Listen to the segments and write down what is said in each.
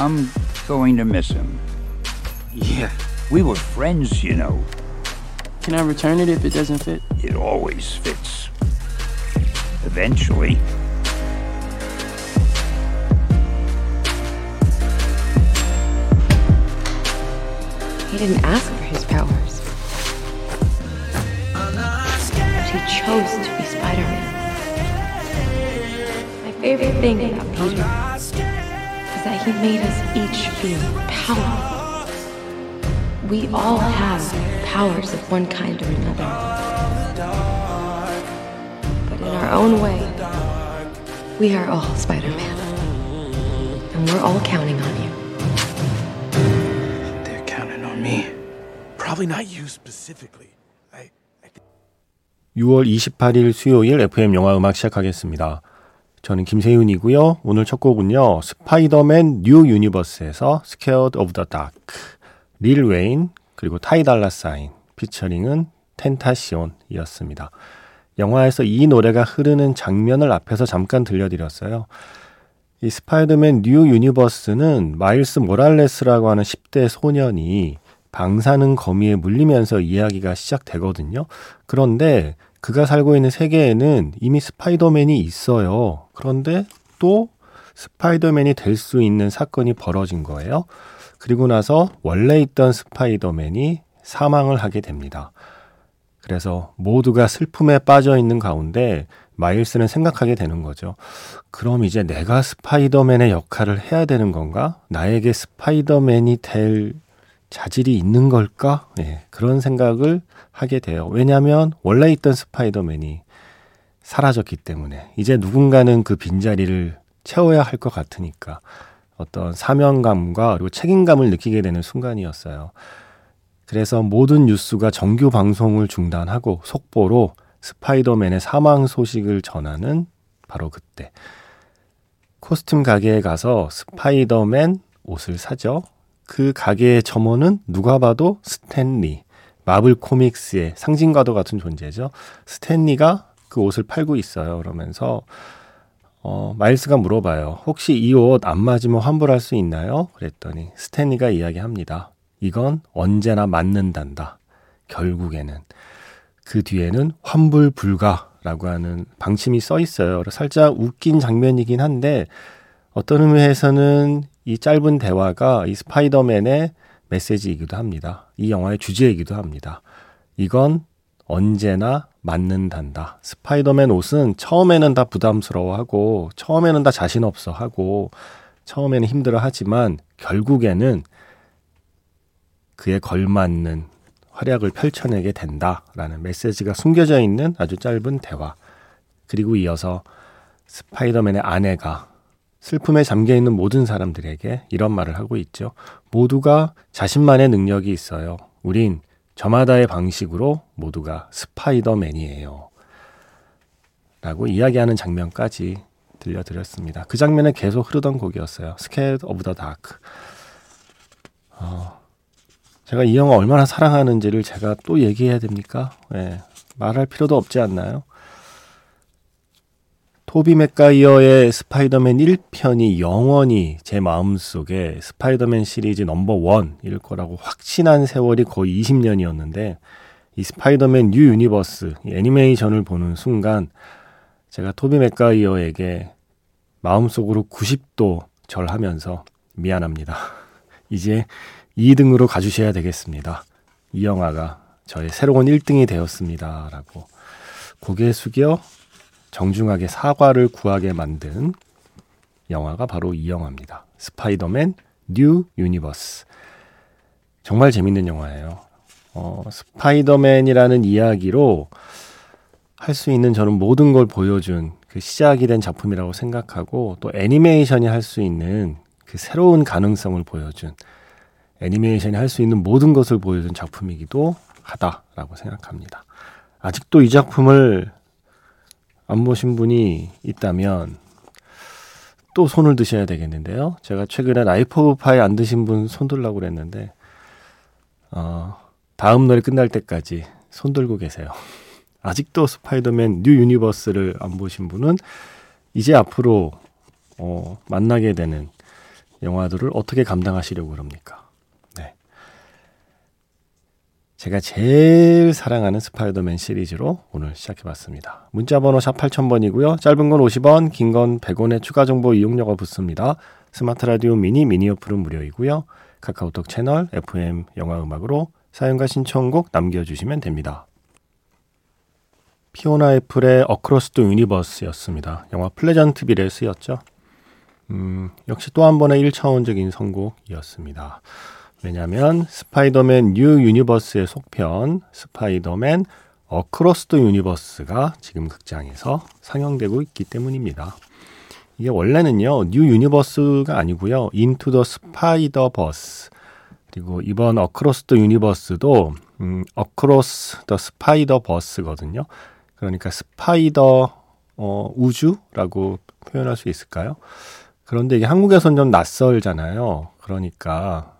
I'm going to miss him. Yeah. We were friends, you know. Can I return it if it doesn't fit? It always fits. Eventually. He didn't ask for his powers. But he chose to be Spider-Man. My favorite thing about Peter is that he made us each feel powerful. We all have powers of one kind or another. But in our own way, we are all Spider-Man. And we're all counting on you. They're counting on me. Probably not you specifically. I, I 6월 28일 수요일 FM 영화 음악 시작하겠습니다. 저는 김세윤이고요. 오늘 첫 곡은요. 스파이더맨 뉴 유니버스에서 Scared of the Dark 릴 웨인 그리고 타이 달라 사인 피처링은 텐타시온이었습니다. 영화에서 이 노래가 흐르는 장면을 앞에서 잠깐 들려드렸어요. 이 스파이더맨 뉴 유니버스는 마일스 모랄레스라고 하는 10대 소년이 방사능 거미에 물리면서 이야기가 시작되거든요. 그런데 그가 살고 있는 세계에는 이미 스파이더맨이 있어요. 그런데 또 스파이더맨이 될 수 있는 사건이 벌어진 거예요. 그리고 나서 원래 있던 스파이더맨이 사망을 하게 됩니다. 그래서 모두가 슬픔에 빠져 있는 가운데 마일스는 생각하게 되는 거죠. 그럼 이제 내가 스파이더맨의 역할을 해야 되는 건가? 나에게 스파이더맨이 될 자질이 있는 걸까? 네, 그런 생각을 하게 돼요. 왜냐하면 원래 있던 스파이더맨이 사라졌기 때문에 이제 누군가는 그 빈자리를 채워야 할 것 같으니까 어떤 사명감과 그리고 책임감을 느끼게 되는 순간이었어요. 그래서 모든 뉴스가 정규 방송을 중단하고 속보로 스파이더맨의 사망 소식을 전하는 바로 그때. 코스튬 가게에 가서 스파이더맨 옷을 사죠. 그 가게의 점원은 누가 봐도 스탠리. 마블 코믹스의 상징과도 같은 존재죠. 스탠리가 그 옷을 팔고 있어요. 그러면서 어, 마일스가 물어봐요. 혹시 이 옷 안 맞으면 환불할 수 있나요? 그랬더니 스탠리가 이야기합니다. 이건 언제나 맞는단다. 결국에는 그 뒤에는 환불 불가라고 하는 방침이 써 있어요. 살짝 웃긴 장면이긴 한데 어떤 의미에서는 이 짧은 대화가 이 스파이더맨의 메시지이기도 합니다. 이 영화의 주제이기도 합니다. 이건 언제나 맞는단다. 스파이더맨 옷은 처음에는 다 부담스러워하고 처음에는 다 자신 없어 하고 처음에는 힘들어 하지만 결국에는 그에 걸맞는 활약을 펼쳐내게 된다라는 메시지가 숨겨져 있는 아주 짧은 대화. 그리고 이어서 스파이더맨의 아내가 슬픔에 잠겨 있는 모든 사람들에게 이런 말을 하고 있죠. 모두가 자신만의 능력이 있어요. 우린 저마다의 방식으로 모두가 스파이더맨이에요. 라고 이야기하는 장면까지 들려드렸습니다. 그 장면에 계속 흐르던 곡이었어요. Of the Dark. 어, 제가 이 영화 얼마나 사랑하는지를 제가 또 얘기해야 됩니까? 네, 말할 필요도 없지 않나요? 토비 맥과이어의 스파이더맨 1편이 영원히 제 마음속에 스파이더맨 시리즈 넘버 원일 거라고 확신한 세월이 거의 20년이었는데 이 스파이더맨 뉴 유니버스 애니메이션을 보는 순간 제가 토비 맥과이어에게 마음속으로 90도 절하면서 미안합니다. 이제 2등으로 가주셔야 되겠습니다. 이 영화가 저의 새로운 1등이 되었습니다. 라고 고개 숙여 정중하게 사과를 구하게 만든 영화가 바로 이 영화입니다. 스파이더맨 뉴 유니버스. 정말 재밌는 영화예요. 어, 스파이더맨이라는 이야기로 할 수 있는 저는 모든 걸 보여준 그 시작이 된 작품이라고 생각하고 또 애니메이션이 할 수 있는 그 새로운 가능성을 보여준 애니메이션이 할 수 있는 모든 것을 보여준 작품이기도 하다라고 생각합니다. 아직도 이 작품을 안 보신 분이 있다면 또 손을 드셔야 되겠는데요. 제가 최근에 오브 파이 안 드신 분 손들라고 그랬는데 어, 다음 노래 끝날 때까지 손 들고 계세요. 아직도 스파이더맨 뉴 유니버스를 안 보신 분은 이제 앞으로 어, 만나게 되는 영화들을 어떻게 감당하시려고 그럽니까? 네. 제가 제일 사랑하는 스파이더맨 시리즈로 오늘 시작해봤습니다. 문자번호 샵 8000번이고요. 짧은 건 50원, 긴 건 100원의 추가 정보 이용료가 붙습니다. 스마트 라디오 미니 미니 어플은 무료이고요. 카카오톡 채널 FM 영화 음악으로 사연과 신청곡 남겨주시면 됩니다. 피오나 애플의 Across the Universe였습니다. 영화 플레전트 빌에 쓰였죠. 음, 역시 또 한 번의 1차원적인 선곡이었습니다. 왜냐하면 스파이더맨 뉴 유니버스의 속편 스파이더맨 어크로스 더 유니버스가 지금 극장에서 상영되고 있기 때문입니다. 이게 원래는요 뉴 유니버스가 아니고요 Into the Spider-Verse 그리고 이번 어크로스 더 유니버스도 음, Across the Spider-Verse거든요. 그러니까 스파이더 어, 우주라고 표현할 수 있을까요? 그런데 이게 한국에선 좀 낯설잖아요. 그러니까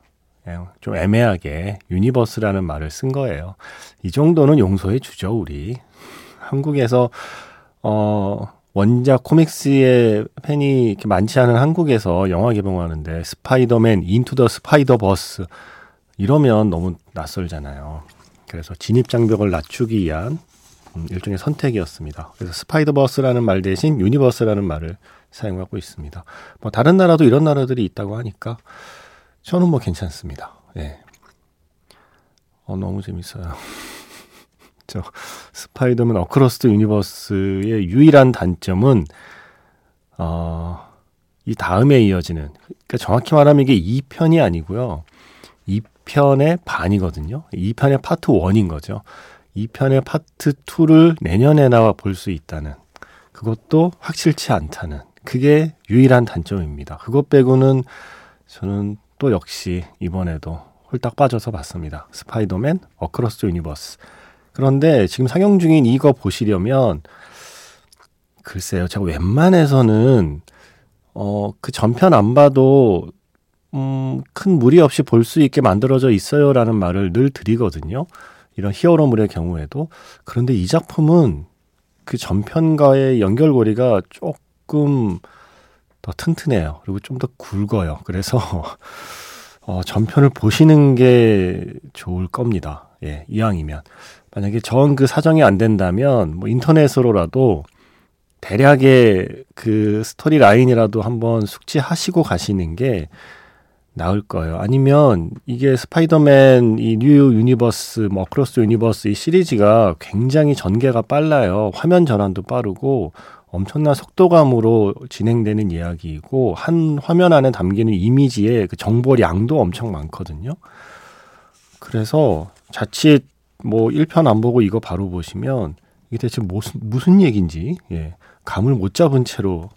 좀 애매하게 유니버스라는 말을 쓴 거예요. 이 정도는 용서해 주죠, 우리. 한국에서 어 원작 코믹스의 팬이 이렇게 많지 않은 한국에서 영화 개봉하는데 스파이더맨 Into the Spider-Verse 이러면 너무 낯설잖아요. 그래서 진입 장벽을 낮추기 위한 음, 일종의 선택이었습니다. 그래서 Spider-Verse라는 말 대신 유니버스라는 말을 사용하고 있습니다. 뭐 다른 나라도 이런 나라들이 있다고 하니까 저는 뭐 괜찮습니다. 예. 어 너무 재밌어요. 저 스파이더맨 어크로스 더 유니버스의 유일한 단점은 어, 이 다음에 이어지는 그러니까 정확히 말하면 이게 2편이 아니고요. 2편의 반이거든요. 2편의 파트 1인 거죠. 2편의 파트 2를 내년에 나와 볼 수 있다는 그것도 확실치 않다는 그게 유일한 단점입니다. 그것 빼고는 저는 또 역시 이번에도 홀딱 빠져서 봤습니다. 스파이더맨 어크로스 유니버스. 그런데 지금 상영 중인 이거 보시려면 글쎄요. 제가 웬만해서는 어, 그 전편 안 봐도 음, 큰 무리 없이 볼 수 있게 만들어져 있어요라는 말을 늘 드리거든요. 이런 히어로물의 경우에도. 그런데 이 작품은 그 전편과의 연결고리가 조금 더 튼튼해요. 그리고 좀 더 굵어요. 그래서 어, 전편을 보시는 게 좋을 겁니다. 예, 이왕이면. 만약에 전 그 사정이 안 된다면 뭐 인터넷으로라도 대략의 그 스토리 라인이라도 한번 숙지하시고 가시는 게 나을 거예요. 아니면 이게 스파이더맨 이 뉴 유니버스, 뭐 크로스 유니버스 이 시리즈가 굉장히 전개가 빨라요. 화면 전환도 빠르고 엄청난 속도감으로 진행되는 이야기이고 한 화면 안에 담기는 이미지의 그 정보량도 엄청 많거든요. 그래서 자칫 뭐 1편 안 보고 이거 바로 보시면 이게 대체 무슨 무슨 얘기인지 예, 감을 못 잡은 채로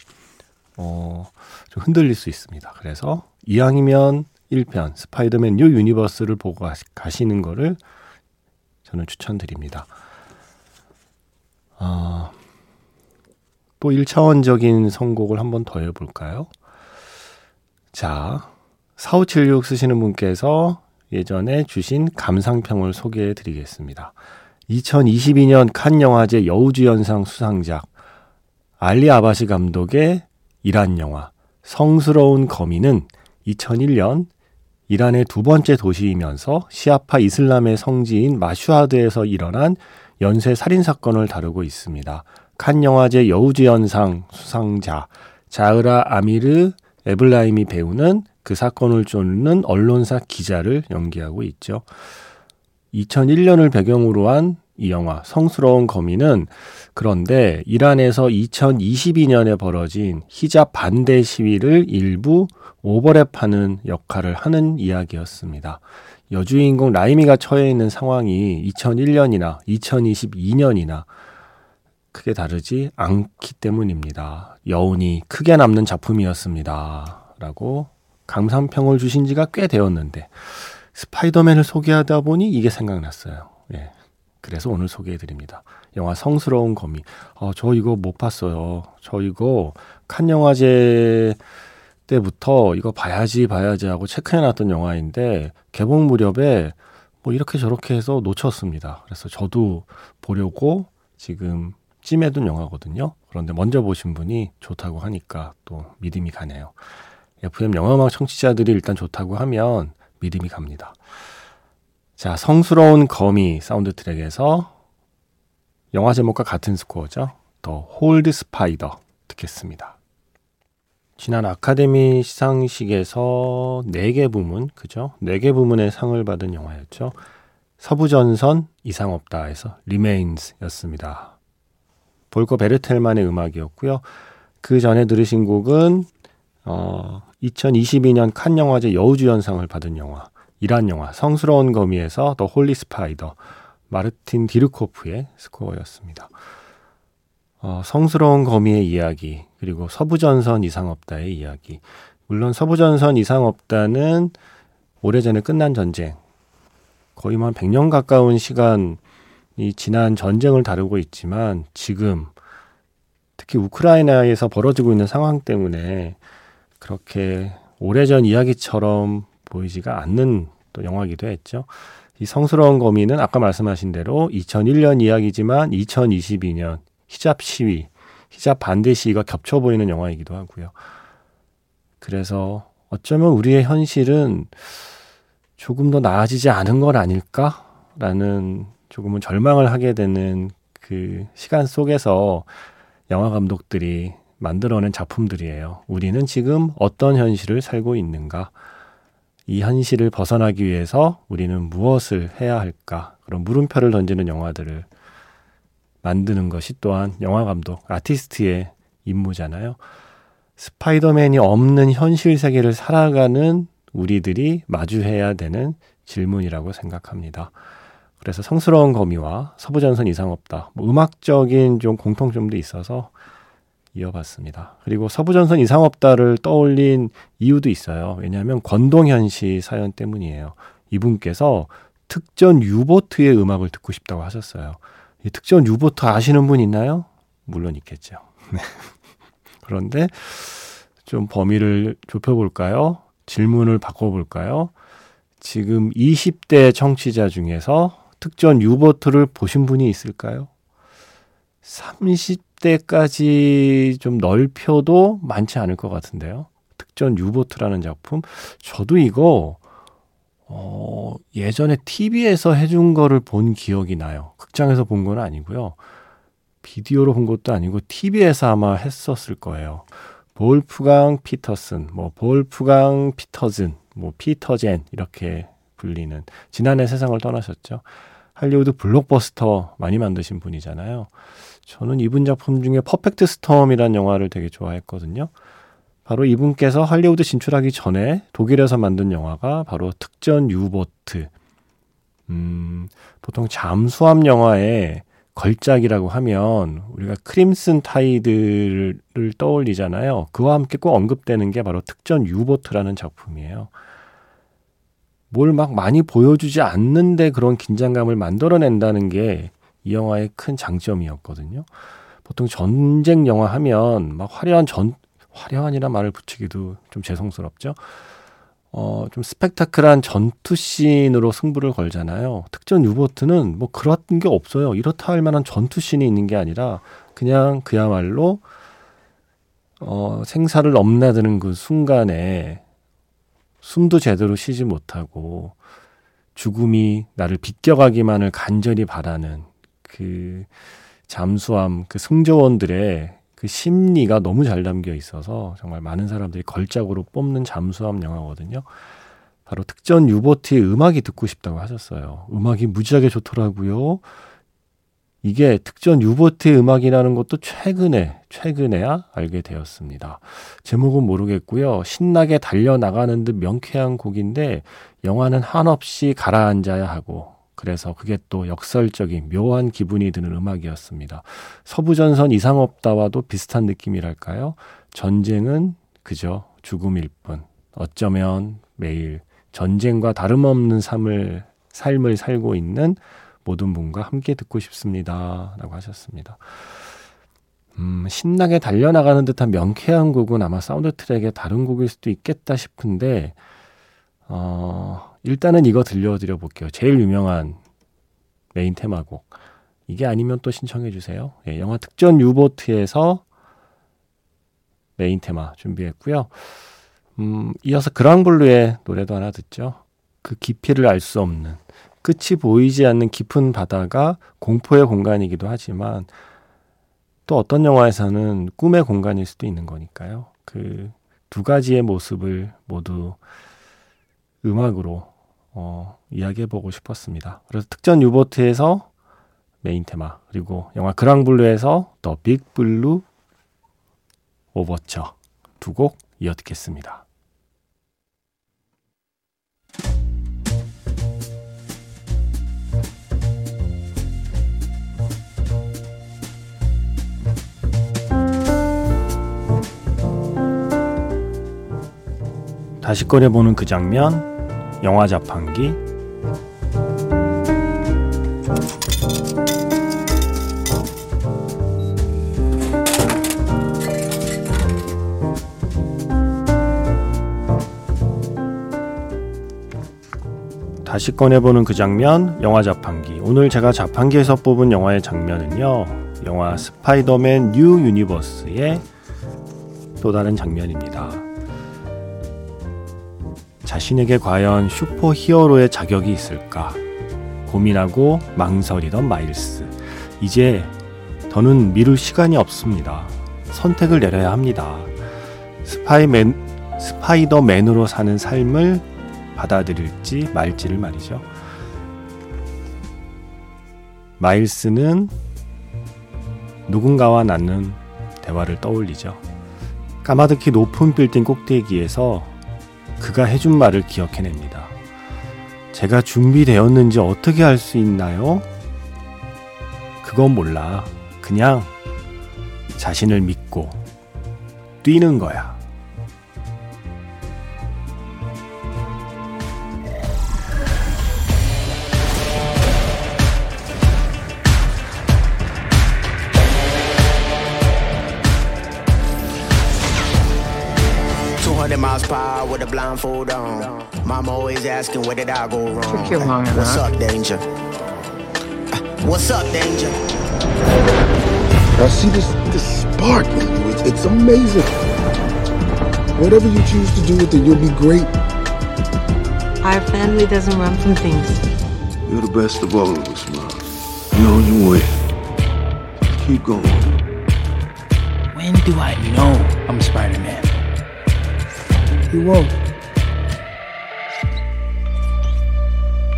어, 좀 흔들릴 수 있습니다. 그래서 이왕이면 1편 스파이더맨 뉴 유니버스를 보고 가시는 거를 저는 추천드립니다. 어, 또 1차원적인 선곡을 한번 더 해볼까요? 자, 4576 쓰시는 분께서 예전에 주신 감상평을 소개해 드리겠습니다. 2022년 칸 영화제 여우주연상 수상작 알리 아바시 감독의 이란 영화 성스러운 거미는 2001년 이란의 두 번째 도시이면서 시아파 이슬람의 성지인 마슈하드에서 일어난 연쇄 살인 사건을 다루고 있습니다. 칸 영화제 여우주연상 수상자 자으라 아미르 에블라임이 배우는 그 사건을 쫓는 언론사 기자를 연기하고 있죠. 2001년을 배경으로 한 이 영화 성스러운 거미는 그런데 이란에서 2022년에 벌어진 히잡 반대 시위를 일부 오버랩하는 역할을 하는 이야기였습니다. 여주인공 라이미가 처해 있는 상황이 2001년이나 2022년이나 크게 다르지 않기 때문입니다. 여운이 크게 남는 작품이었습니다. 라고 감상평을 주신 지가 꽤 되었는데 스파이더맨을 소개하다 보니 이게 생각났어요. 예. 그래서 오늘 소개해 드립니다. 영화 성스러운 거미. 어, 저 이거 못 봤어요. 저 이거 칸 영화제 때부터 이거 봐야지 봐야지 하고 체크해 놨던 영화인데 개봉 무렵에 뭐 이렇게 저렇게 해서 놓쳤습니다. 그래서 저도 보려고 지금 찜해둔 영화거든요. 그런데 먼저 보신 분이 좋다고 하니까 또 믿음이 가네요. FM 영화음악 청취자들이 일단 좋다고 하면 믿음이 갑니다. 자, 성스러운 거미 사운드 트랙에서 영화 제목과 같은 스코어죠. The Holy Spider 듣겠습니다. 지난 아카데미 시상식에서 4개 부문, 그죠? 4개 부문의 상을 받은 영화였죠. 서부전선 이상 없다에서 Remains였습니다. 폴커 베르텔만의 음악이었고요. 그 전에 들으신 곡은 어, 2022년 칸 영화제 여우주연상을 받은 영화, 이란 영화 성스러운 거미에서 The Holy Spider 마르틴 디르코프의 스코어였습니다. 어, 성스러운 거미의 이야기, 그리고 서부전선 이상 없다의 이야기. 물론 서부전선 이상 없다는 오래전에 끝난 전쟁, 거의 뭐한 100년 가까운 시간 이 지난 전쟁을 다루고 있지만 지금 특히 우크라이나에서 벌어지고 있는 상황 때문에 그렇게 오래전 이야기처럼 보이지가 않는 또 영화기도 했죠. 이 성스러운 거미는 아까 말씀하신 대로 2001년 이야기지만 2022년 히잡 시위, 히잡 반대 시위가 겹쳐 보이는 영화이기도 하고요. 그래서 어쩌면 우리의 현실은 조금 더 나아지지 않은 건 아닐까라는 조금은 절망을 하게 되는 그 시간 속에서 영화 감독들이 만들어낸 작품들이에요. 우리는 지금 어떤 현실을 살고 있는가? 이 현실을 벗어나기 위해서 우리는 무엇을 해야 할까? 그런 물음표를 던지는 영화들을 만드는 것이 또한 영화 감독, 아티스트의 임무잖아요. 스파이더맨이 없는 현실 세계를 살아가는 우리들이 마주해야 되는 질문이라고 생각합니다. 그래서 성스러운 거미와 서부전선 이상 없다. 뭐 음악적인 좀 공통점도 있어서 이어봤습니다. 그리고 서부전선 이상 없다를 떠올린 이유도 있어요. 왜냐하면 권동현 씨 사연 때문이에요. 이분께서 특전 유보트의 음악을 듣고 싶다고 하셨어요. 이 특전 유보트 아시는 분 있나요? 물론 있겠죠. 네. 그런데 좀 범위를 좁혀볼까요? 질문을 바꿔볼까요? 지금 20대 청취자 중에서 특전 유보트를 보신 분이 있을까요? 30대까지 좀 넓혀도 많지 않을 것 같은데요. 특전 유보트라는 작품. 저도 이거, 어, 예전에 TV에서 해준 거를 본 기억이 나요. 극장에서 본 건 아니고요. 비디오로 본 것도 아니고 TV에서 아마 했었을 거예요. 볼프강 피터슨, 뭐 볼프강 피터즌, 뭐 피터젠 이렇게 불리는 지난해 세상을 떠나셨죠. 할리우드 블록버스터 많이 만드신 분이잖아요. 저는 이분 작품 중에 퍼펙트 스톰이라는 영화를 되게 좋아했거든요. 바로 이분께서 할리우드 진출하기 전에 독일에서 만든 영화가 바로 특전 유보트. 음, 보통 잠수함 영화에 걸작이라고 하면 우리가 크림슨 타이드를 떠올리잖아요. 그와 함께 꼭 언급되는 게 바로 특전 유보트라는 작품이에요. 뭘 막 많이 보여주지 않는데 그런 긴장감을 만들어낸다는 게 이 영화의 큰 장점이었거든요. 보통 전쟁 영화 하면 막 화려한 전, 화려한이라 말을 붙이기도 좀 죄송스럽죠. 어, 좀 스펙타클한 전투씬으로 승부를 걸잖아요. 특전 유보트는 뭐 그런 게 없어요. 이렇다 할 만한 전투씬이 있는 게 아니라 그냥 그야말로 어, 생사를 넘나드는 그 순간에 숨도 제대로 쉬지 못하고 죽음이 나를 비껴가기만을 간절히 바라는 그 잠수함 그 승조원들의 그 심리가 너무 잘 담겨 있어서 정말 많은 사람들이 걸작으로 뽑는 잠수함 영화거든요. 바로 특전 유보트의 음악이 듣고 싶다고 하셨어요. 음악이 무지하게 좋더라고요. 이게 특전 유보트의 음악이라는 것도 최근에, 최근에야 알게 되었습니다. 제목은 모르겠고요. 신나게 달려나가는 듯 명쾌한 곡인데, 영화는 한없이 가라앉아야 하고, 그래서 그게 또 역설적인 묘한 기분이 드는 음악이었습니다. 서부전선 이상 없다와도 비슷한 느낌이랄까요? 전쟁은 그저 죽음일 뿐. 어쩌면 매일 전쟁과 다름없는 삶을, 삶을 살고 있는 모든 분과 함께 듣고 싶습니다. 라고 하셨습니다. 음, 신나게 달려나가는 듯한 명쾌한 곡은 아마 사운드 트랙의 다른 곡일 수도 있겠다 싶은데, 어, 일단은 이거 들려드려 볼게요. 제일 유명한 메인 테마곡. 이게 아니면 또 신청해 주세요. 예, 영화 특전 유보트에서 메인 테마 준비했고요. 음, 이어서 그랑블루의 노래도 하나 듣죠. 그 깊이를 알 수 없는 끝이 보이지 않는 깊은 바다가 공포의 공간이기도 하지만 또 어떤 영화에서는 꿈의 공간일 수도 있는 거니까요. 그 두 가지의 모습을 모두 음악으로 어, 이야기해보고 싶었습니다. 그래서 특전 유보트에서 메인 테마 그리고 영화 그랑블루에서 The Big Blue Overture 두 곡 이어 듣겠습니다. 다시 꺼내보는 그 장면, 영화 자판기. 다시 꺼내보는 그 장면, 영화 자판기. 오늘 제가 자판기에서 뽑은 영화의 장면은요, 영화 스파이더맨 뉴 유니버스의 또 다른 장면입니다. 자신에게 과연 슈퍼 히어로의 자격이 있을까? 고민하고 망설이던 마일스. 이제 더는 미룰 시간이 없습니다. 선택을 내려야 합니다. 스파이맨, 스파이더맨으로 사는 삶을 받아들일지 말지를 말이죠. 마일스는 누군가와 낳는 대화를 떠올리죠. 까마득히 높은 빌딩 꼭대기에서 그가 해준 말을 기억해냅니다. 제가 준비되었는지 어떻게 알 수 있나요? 그건 몰라. 그냥 자신을 믿고 뛰는 거야. Blindfold on. Mama always asking where did I go wrong. Took you longer What's up, danger? What's up, danger? I see this this spark in you. It's, it's amazing. Whatever you choose to do with it, you'll be great. Our family doesn't run from things. You're the best of all of us, Miles. You're on your way. Keep going. When do I know I'm Spider Man? You won't.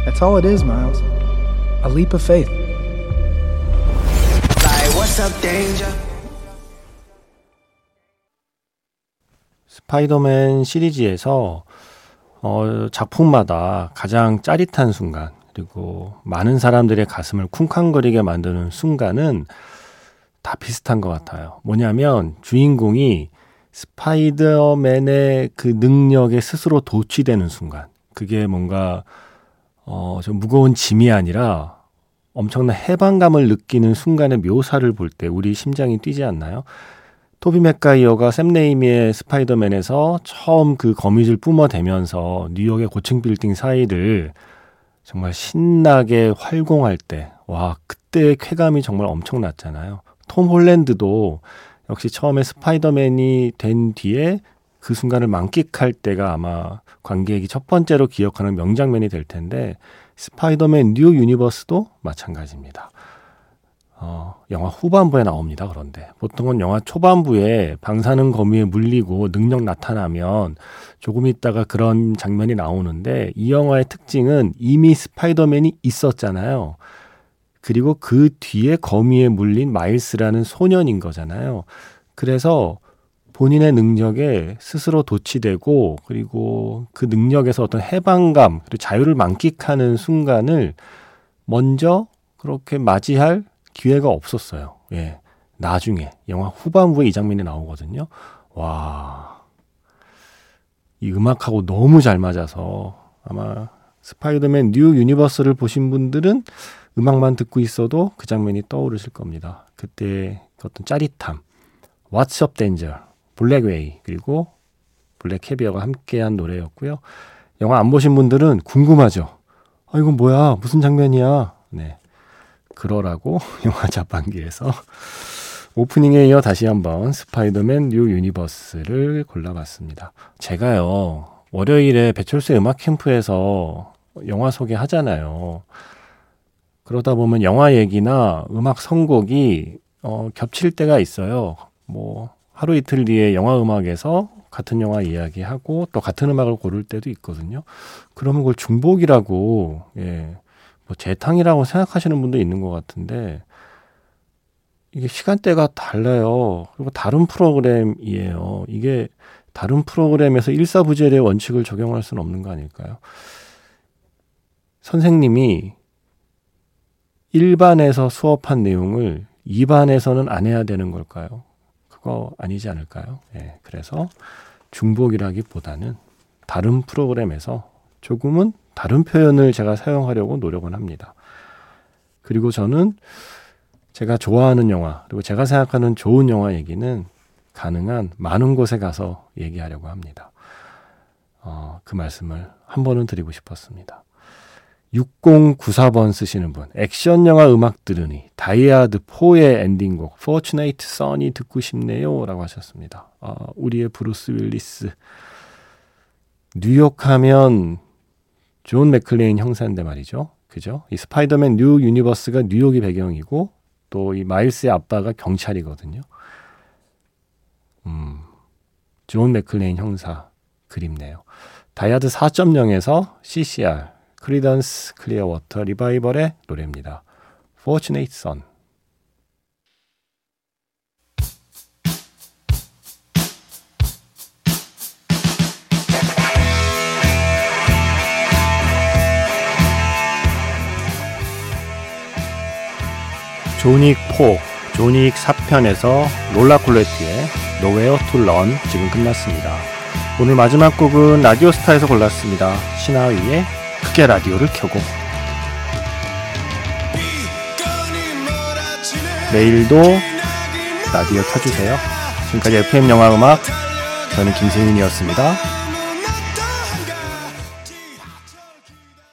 That's all it is, Miles. A leap of faith. Like, what's up, danger? 스파이더맨 시리즈에서 어, 작품마다 가장 짜릿한 순간 그리고 많은 사람들의 가슴을 쿵쾅거리게 만드는 순간은 다 비슷한 것 같아요. 뭐냐면 주인공이 스파이더맨의 그 능력에 스스로 도취되는 순간. 그게 뭔가, 어, 좀 무거운 짐이 아니라 엄청난 해방감을 느끼는 순간의 묘사를 볼 때 우리 심장이 뛰지 않나요? 토비 맥가이어가 샘 네이미의 스파이더맨에서 처음 그 거미줄 뿜어대면서 뉴욕의 고층 빌딩 사이를 정말 신나게 활공할 때, 와, 그때의 쾌감이 정말 엄청났잖아요. 톰 홀랜드도 역시 처음에 스파이더맨이 된 뒤에 그 순간을 만끽할 때가 아마 관객이 첫 번째로 기억하는 명장면이 될 텐데 스파이더맨 뉴 유니버스도 마찬가지입니다. 어, 영화 후반부에 나옵니다. 그런데 보통은 영화 초반부에 방사능 거미에 물리고 능력 나타나면 조금 있다가 그런 장면이 나오는데 이 영화의 특징은 이미 스파이더맨이 있었잖아요. 그리고 그 뒤에 거미에 물린 마일스라는 소년인 거잖아요. 그래서 본인의 능력에 스스로 도취되고 그리고 그 능력에서 어떤 해방감 그리고 자유를 만끽하는 순간을 먼저 그렇게 맞이할 기회가 없었어요. 예. 나중에 영화 후반부에 이 장면이 나오거든요. 와. 이 음악하고 너무 잘 맞아서 아마 스파이더맨 뉴 유니버스를 보신 분들은 음악만 듣고 있어도 그 장면이 떠오르실 겁니다. 그때 그 어떤 짜릿함, What's Up Danger, 블랙웨이 그리고 블랙 캐비어가 함께한 노래였고요. 영화 안 보신 분들은 궁금하죠. 아 이건 뭐야? 무슨 장면이야? 네. 그러라고 영화 자판기에서 오프닝에 이어 다시 한번 스파이더맨 뉴 유니버스를 골라봤습니다. 제가요, 월요일에 배철수의 음악 캠프에서 영화 소개하잖아요. 그러다 보면 영화 얘기나 음악 선곡이 어, 겹칠 때가 있어요. 뭐 하루 이틀 뒤에 영화 음악에서 같은 영화 이야기하고 또 같은 음악을 고를 때도 있거든요. 그러면 그걸 중복이라고 예. 뭐 재탕이라고 생각하시는 분도 있는 것 같은데 이게 시간대가 달라요. 그리고 다른 프로그램이에요. 이게 다른 프로그램에서 일사부재의 원칙을 적용할 수는 없는 거 아닐까요? 선생님이 1반에서 수업한 내용을 2반에서는 안 해야 되는 걸까요? 그거 아니지 않을까요? 예, 그래서 중복이라기보다는 다른 프로그램에서 조금은 다른 표현을 제가 사용하려고 노력은 합니다. 그리고 저는 제가 좋아하는 영화, 그리고 제가 생각하는 좋은 영화 얘기는 가능한 많은 곳에 가서 얘기하려고 합니다. 어, 그 말씀을 한 번은 드리고 싶었습니다. 6094번 쓰시는 분, 액션 영화 음악 들으니 다이하드 4의 엔딩곡 Fortunate Son이 듣고 싶네요 라고 하셨습니다. 아, 우리의 브루스 윌리스 뉴욕 하면 존 맥클레인 형사인데 말이죠. 그죠? 이 스파이더맨 뉴 유니버스가 뉴욕이 배경이고 또 이 마일스의 아빠가 경찰이거든요. 음, 존 맥클레인 형사 그립네요. 다이하드 4.0에서 CCR 크리던스 클리어워터 리바이벌의 노래입니다. Fortunate Son 조닉 4, 조닉 4편에서 롤라 콜레트의 Nowhere to Run 지금 끝났습니다. 오늘 마지막 곡은 라디오스타에서 골랐습니다. 신하위의 크게 라디오를 켜고 내일도 라디오 켜주세요. 지금까지 FM 영화 음악 저는 김세윤이었습니다.